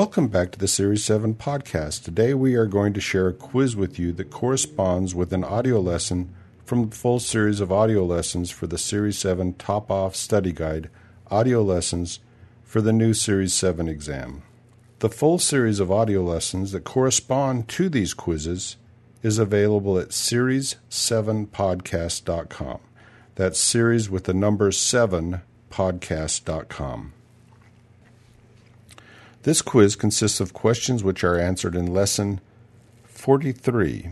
Welcome back to the Series 7 podcast. Today we are going to share a quiz with you that corresponds with an audio lesson from the full series of audio lessons for the Series 7 Top Off Study Guide audio lessons for the new Series 7 exam. The full series of audio lessons that correspond to these quizzes is available at series7podcast.com. That's series with the number 7 podcast.com. This quiz consists of questions which are answered in lesson 43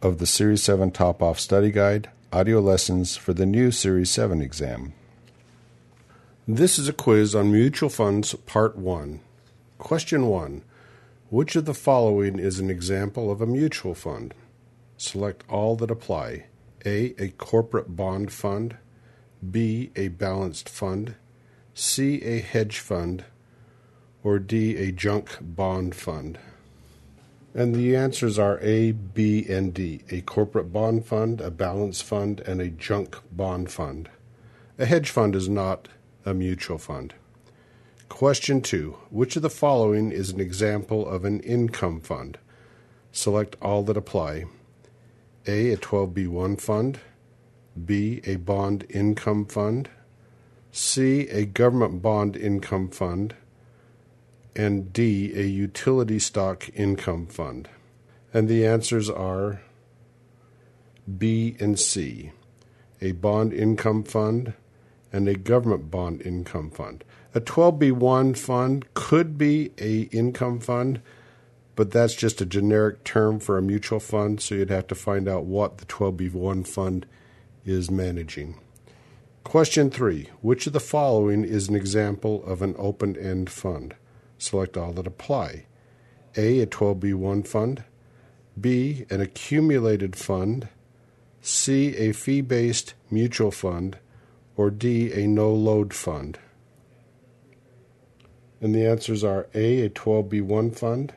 of the Series 7 Top Off Study Guide audio lessons for the new Series 7 exam. This is a quiz on mutual funds, Part 1. Question 1 Which of the following is an example of a mutual fund? Select all that apply. A. A corporate bond fund. B. A balanced fund. C. A hedge fund or D, a junk bond fund? And the answers are A, B, and D a corporate bond fund, a balance fund, and a junk bond fund. A hedge fund is not a mutual fund. Question 2 Which of the following is an example of an income fund? Select all that apply. A. A 12B1 fund. B. A bond income fund. C. A government bond income fund and D, a utility stock income fund? And the answers are B and C, a bond income fund and a government bond income fund. A 12B1 fund could be a income fund, but that's just a generic term for a mutual fund, so you'd have to find out what the 12B1 fund is managing. Question 3. Which of the following is an example of an open-end fund? Select all that apply. A. A 12B1 fund. B. An accumulated fund. C. A fee based mutual fund. Or D. A no load fund. And the answers are A. A 12B1 fund.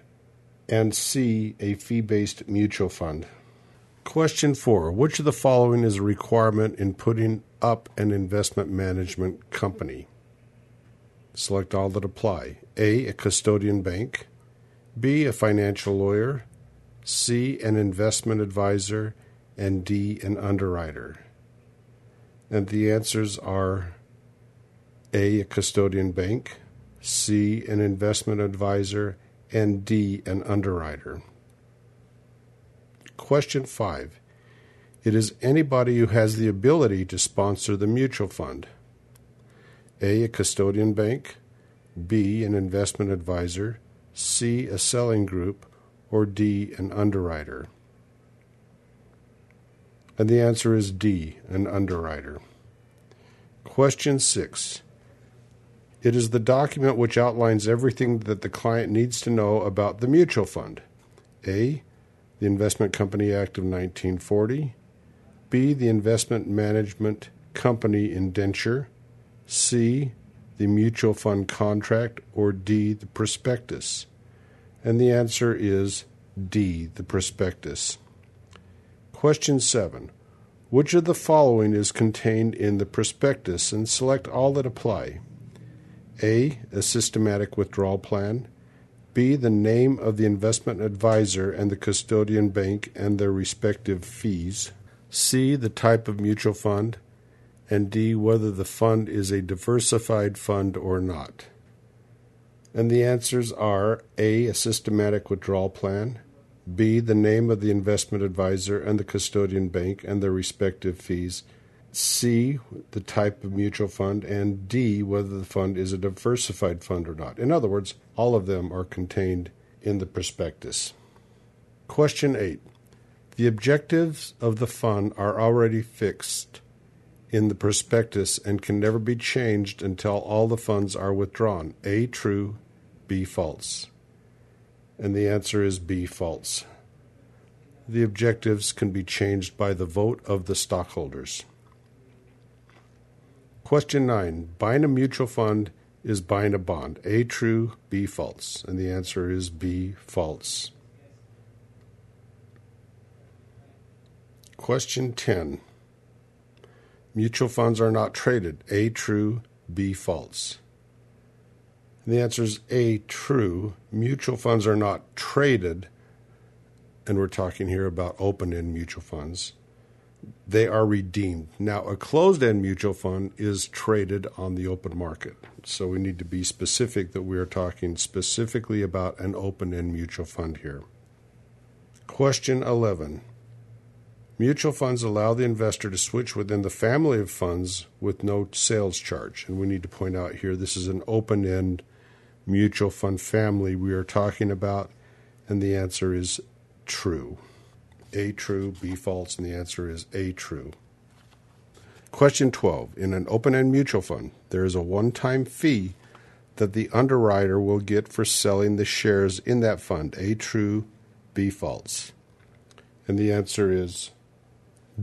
And C. A fee based mutual fund. Question 4. Which of the following is a requirement in putting up an investment management company? Select all that apply. A. A custodian bank. B. A financial lawyer. C. An investment advisor. And D. An underwriter. And the answers are A. A custodian bank. C. An investment advisor. And D. An underwriter. Question 5. It is anybody who has the ability to sponsor the mutual fund. A. A custodian bank, B. An investment advisor, C. A selling group, or D. An underwriter? And the answer is D. An underwriter. Question 6. It is the document which outlines everything that the client needs to know about the mutual fund. A. The Investment Company Act of 1940. B. The Investment Management Company Indenture. C, the mutual fund contract, or D, the prospectus? And the answer is D, the prospectus. Question 7. Which of the following is contained in the prospectus and select all that apply? A. A systematic withdrawal plan. B. The name of the investment advisor and the custodian bank and their respective fees. C. The type of mutual fund and D, whether the fund is a diversified fund or not. And the answers are A, a systematic withdrawal plan, B, the name of the investment advisor and the custodian bank and their respective fees, C, the type of mutual fund, and D, whether the fund is a diversified fund or not. In other words, all of them are contained in the prospectus. Question 8. The objectives of the fund are already fixed in the prospectus and can never be changed until all the funds are withdrawn. A true, B false. And the answer is B false. The objectives can be changed by the vote of the stockholders. Question 9. Buying a mutual fund is buying a bond. A true, B false. And the answer is B false. Question 10. Mutual funds are not traded. A true, B false. And the answer is A, true. Mutual funds are not traded, and we're talking here about open end mutual funds. They are redeemed. Now, a closed end mutual fund is traded on the open market. So we need to be specific that we are talking specifically about an open end mutual fund here. Question 11. Mutual funds allow the investor to switch within the family of funds with no sales charge. And we need to point out here this is an open end mutual fund family we are talking about, and the answer is true. A true, B false, and the answer is A true. Question 12. In an open end mutual fund, there is a one time fee that the underwriter will get for selling the shares in that fund. A true, B false. And the answer is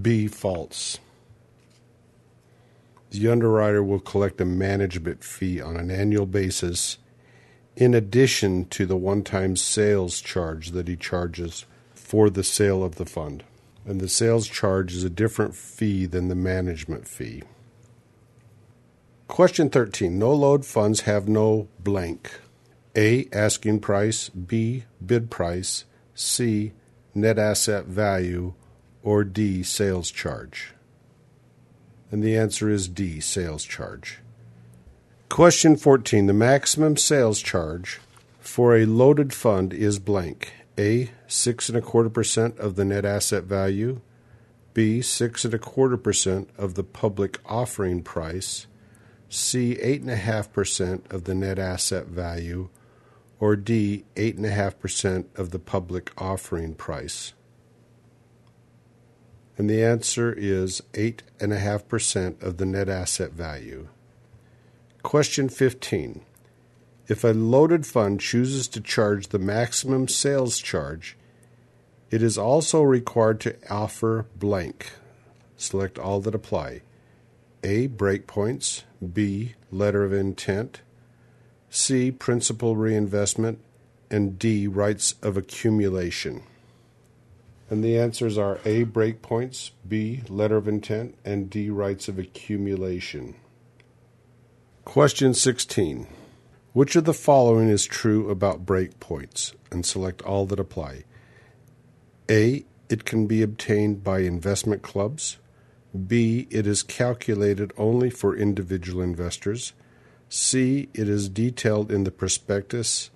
B. False. The underwriter will collect a management fee on an annual basis in addition to the one time sales charge that he charges for the sale of the fund. And the sales charge is a different fee than the management fee. Question 13. No load funds have no blank. A. Asking price. B. Bid price. C. Net asset value or D, sales charge? And the answer is D, sales charge. Question 14. The maximum sales charge for a loaded fund is blank. A, six and a quarter percent of the net asset value. B, six and a quarter percent of the public offering price. C, eight and a half percent of the net asset value. Or D, eight and a half percent of the public offering price. And the answer is 8.5% of the net asset value. Question 15. If a loaded fund chooses to charge the maximum sales charge, it is also required to offer blank. Select all that apply. A. Breakpoints. B. Letter of intent. C. Principal reinvestment. And D. Rights of accumulation. And the answers are A. Breakpoints, B. Letter of intent, and D. Rights of accumulation. Question 16. Which of the following is true about breakpoints? And select all that apply. A. It can be obtained by investment clubs. B. It is calculated only for individual investors. C. It is detailed in the prospectus.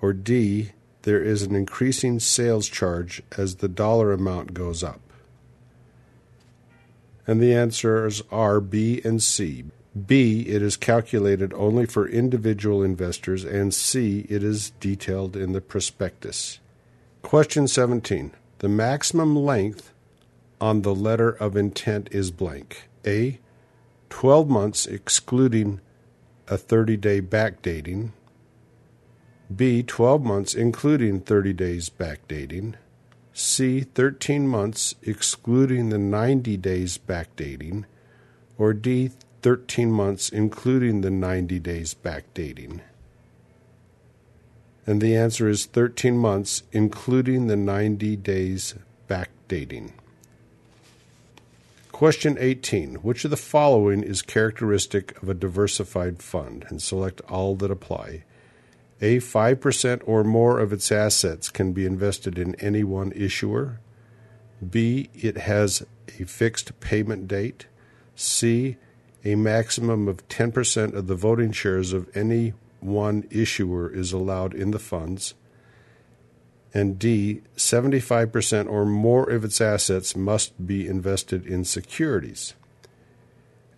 Or D there is an increasing sales charge as the dollar amount goes up? And the answers are B and C. B, it is calculated only for individual investors, and C, it is detailed in the prospectus. Question 17. The maximum length on the letter of intent is blank. A, 12 months excluding a 30 day backdating. B. 12 months, including 30 days backdating. C. 13 months, excluding the 90 days backdating. Or D. 13 months, including the 90 days backdating. And the answer is 13 months, including the 90 days backdating. Question 18. Which of the following is characteristic of a diversified fund? And select all that apply. A, 5% or more of its assets can be invested in any one issuer. B, it has a fixed payment date. C, a maximum of 10% of the voting shares of any one issuer is allowed in the funds. And D, 75% or more of its assets must be invested in securities.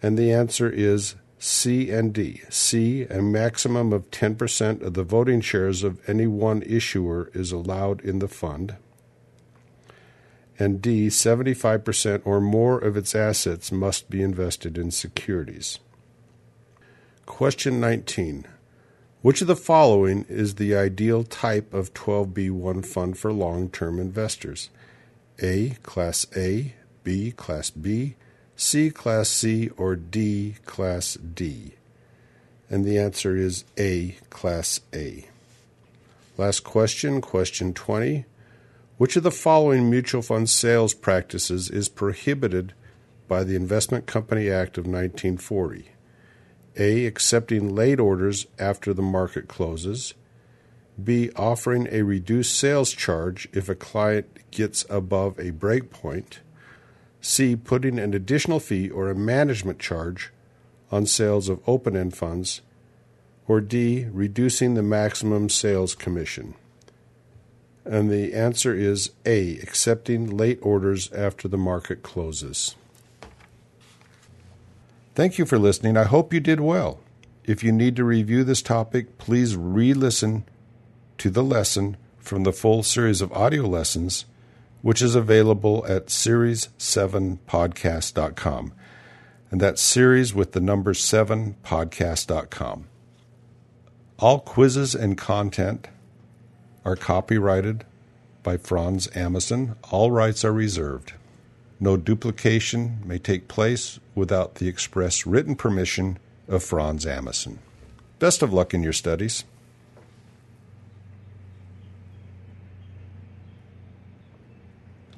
And the answer is C and D. C, a maximum of 10% of the voting shares of any one issuer is allowed in the fund. And D, 75% or more of its assets must be invested in securities. Question 19. Which of the following is the ideal type of 12B1 fund for long term investors? A, Class A, B, Class B, C Class C or D Class D? And the answer is A Class A. Last question, question 20. Which of the following mutual fund sales practices is prohibited by the Investment Company Act of 1940? A. Accepting late orders after the market closes. B. Offering a reduced sales charge if a client gets above a break point. C. Putting an additional fee or a management charge on sales of open end funds. Or D. Reducing the maximum sales commission. And the answer is A. Accepting late orders after the market closes. Thank you for listening. I hope you did well. If you need to review this topic, please re listen to the lesson from the full series of audio lessons, which is available at series7podcast.com. And that's series with the number 7podcast.com. All quizzes and content are copyrighted by Franz Amason. All rights are reserved. No duplication may take place without the express written permission of Franz Amason. Best of luck in your studies.